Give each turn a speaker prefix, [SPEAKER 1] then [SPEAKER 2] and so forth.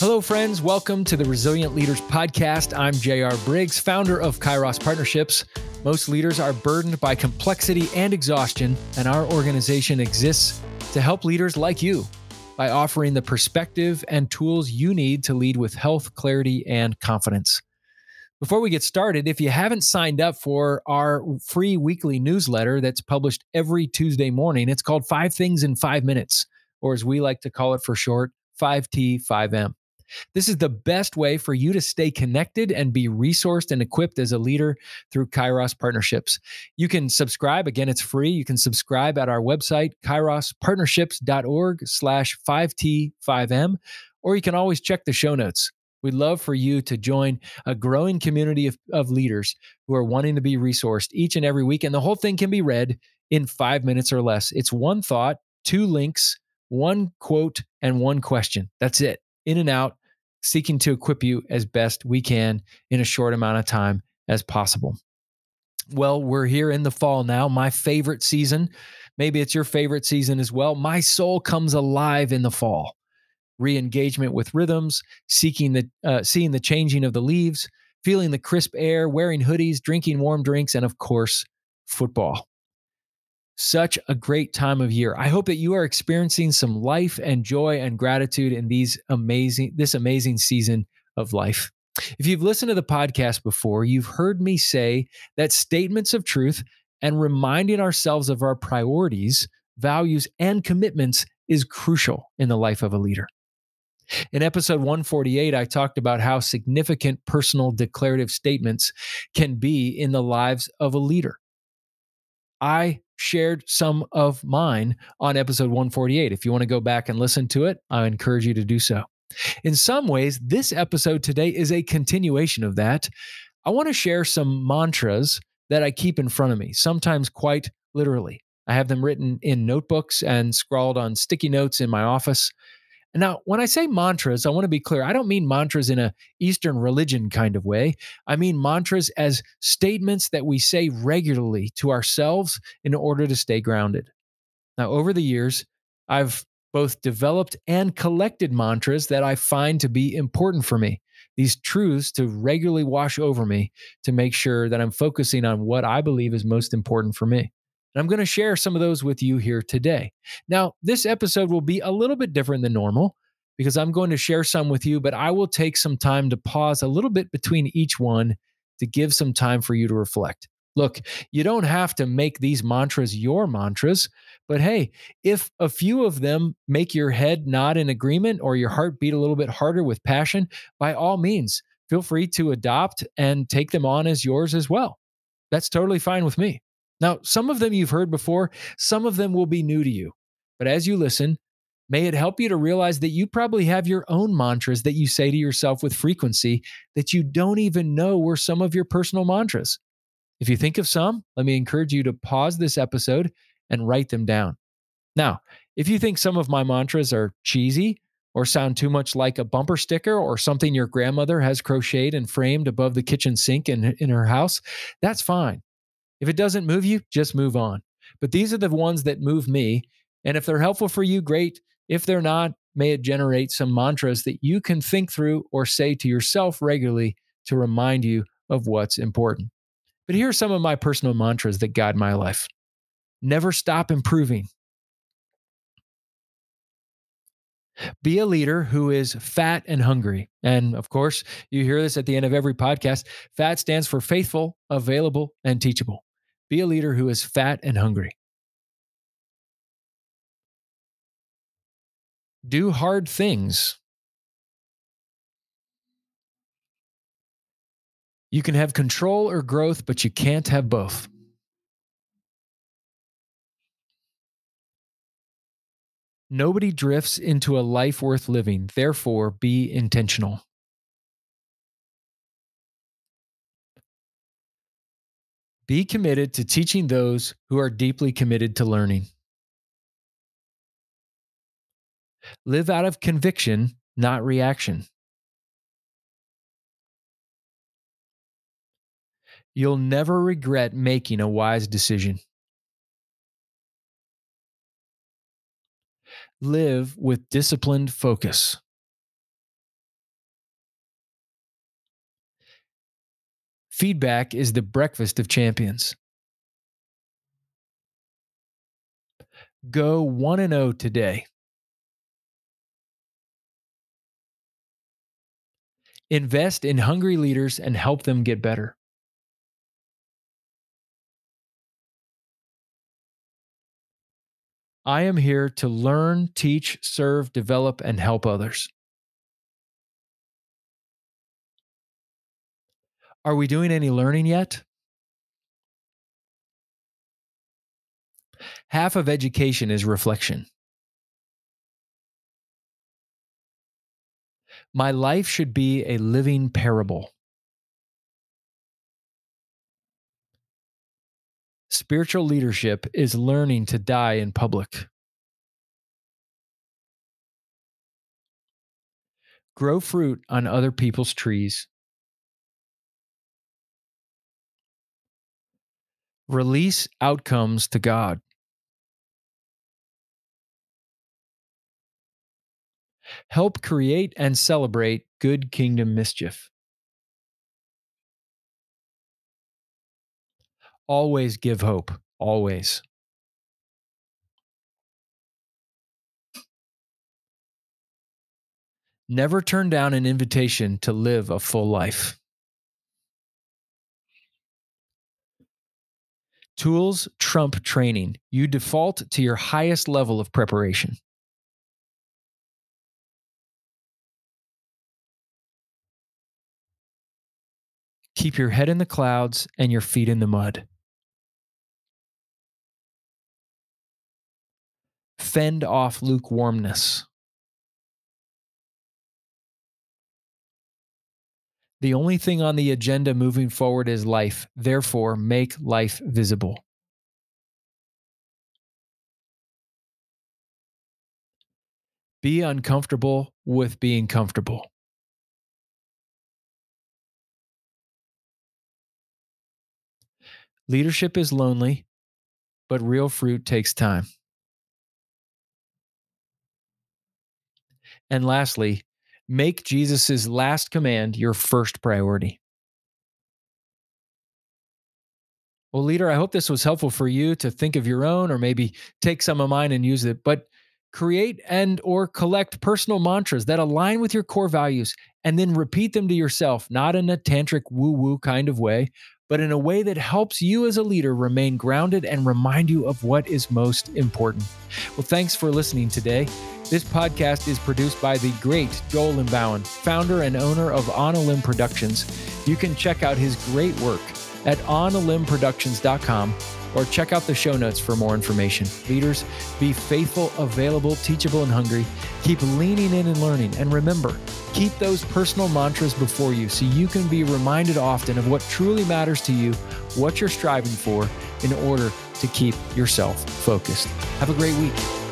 [SPEAKER 1] Hello, friends. Welcome to the Resilient Leaders Podcast. I'm JR Briggs, founder of Kairos Partnerships. Most leaders are burdened by complexity and exhaustion, and our organization exists to help leaders like you by offering the perspective and tools you need to lead with health, clarity, and confidence. Before we get started, if you haven't signed up for our free weekly newsletter that's published every Tuesday morning, it's called Five Things in Five Minutes, or as we like to call it for short, 5T 5M. This is the best way for you to stay connected and be resourced and equipped as a leader through Kairos partnerships. You can subscribe. Again, it's free. You can subscribe at our website, kairospartnerships.org slash 5T5M, or you can always check the show notes. We'd love for you to join a growing community of, of leaders who are wanting to be resourced each and every week. And the whole thing can be read in five minutes or less. It's one thought, two links, one quote, and one question. That's it. In and out, seeking to equip you as best we can in a short amount of time as possible. Well, we're here in the fall now, my favorite season. Maybe it's your favorite season as well. My soul comes alive in the fall. Re-engagement with rhythms, seeking the uh, seeing the changing of the leaves, feeling the crisp air, wearing hoodies, drinking warm drinks, and of course, football such a great time of year. I hope that you are experiencing some life and joy and gratitude in these amazing this amazing season of life. If you've listened to the podcast before, you've heard me say that statements of truth and reminding ourselves of our priorities, values, and commitments is crucial in the life of a leader. In episode 148, I talked about how significant personal declarative statements can be in the lives of a leader. I shared some of mine on episode 148. If you want to go back and listen to it, I encourage you to do so. In some ways, this episode today is a continuation of that. I want to share some mantras that I keep in front of me, sometimes quite literally. I have them written in notebooks and scrawled on sticky notes in my office. Now, when I say mantras, I want to be clear. I don't mean mantras in a Eastern religion kind of way. I mean mantras as statements that we say regularly to ourselves in order to stay grounded. Now, over the years, I've both developed and collected mantras that I find to be important for me. These truths to regularly wash over me to make sure that I'm focusing on what I believe is most important for me. And I'm going to share some of those with you here today. Now, this episode will be a little bit different than normal because I'm going to share some with you, but I will take some time to pause a little bit between each one to give some time for you to reflect. Look, you don't have to make these mantras your mantras, but hey, if a few of them make your head nod in agreement or your heart beat a little bit harder with passion, by all means, feel free to adopt and take them on as yours as well. That's totally fine with me. Now, some of them you've heard before, some of them will be new to you. But as you listen, may it help you to realize that you probably have your own mantras that you say to yourself with frequency that you don't even know were some of your personal mantras. If you think of some, let me encourage you to pause this episode and write them down. Now, if you think some of my mantras are cheesy or sound too much like a bumper sticker or something your grandmother has crocheted and framed above the kitchen sink in, in her house, that's fine. If it doesn't move you, just move on. But these are the ones that move me. And if they're helpful for you, great. If they're not, may it generate some mantras that you can think through or say to yourself regularly to remind you of what's important. But here are some of my personal mantras that guide my life never stop improving. Be a leader who is fat and hungry. And of course, you hear this at the end of every podcast. FAT stands for faithful, available, and teachable. Be a leader who is fat and hungry. Do hard things. You can have control or growth, but you can't have both. Nobody drifts into a life worth living. Therefore, be intentional. Be committed to teaching those who are deeply committed to learning. Live out of conviction, not reaction. You'll never regret making a wise decision. Live with disciplined focus. Feedback is the breakfast of champions. Go 1 and 0 today. Invest in hungry leaders and help them get better. I am here to learn, teach, serve, develop, and help others. Are we doing any learning yet? Half of education is reflection. My life should be a living parable. Spiritual leadership is learning to die in public. Grow fruit on other people's trees. Release outcomes to God. Help create and celebrate good kingdom mischief. Always give hope, always. Never turn down an invitation to live a full life. Tools trump training. You default to your highest level of preparation. Keep your head in the clouds and your feet in the mud. Fend off lukewarmness. The only thing on the agenda moving forward is life. Therefore, make life visible. Be uncomfortable with being comfortable. Leadership is lonely, but real fruit takes time. And lastly, make Jesus' last command your first priority. Well, leader, I hope this was helpful for you to think of your own or maybe take some of mine and use it. But create and or collect personal mantras that align with your core values and then repeat them to yourself, not in a tantric woo-woo kind of way, but in a way that helps you as a leader remain grounded and remind you of what is most important. Well, thanks for listening today. This podcast is produced by the great Joel Limbauan, founder and owner of On a Limb Productions. You can check out his great work at onalimbproductions.com or check out the show notes for more information. Leaders, be faithful, available, teachable, and hungry. Keep leaning in and learning. And remember, keep those personal mantras before you so you can be reminded often of what truly matters to you, what you're striving for, in order to keep yourself focused. Have a great week.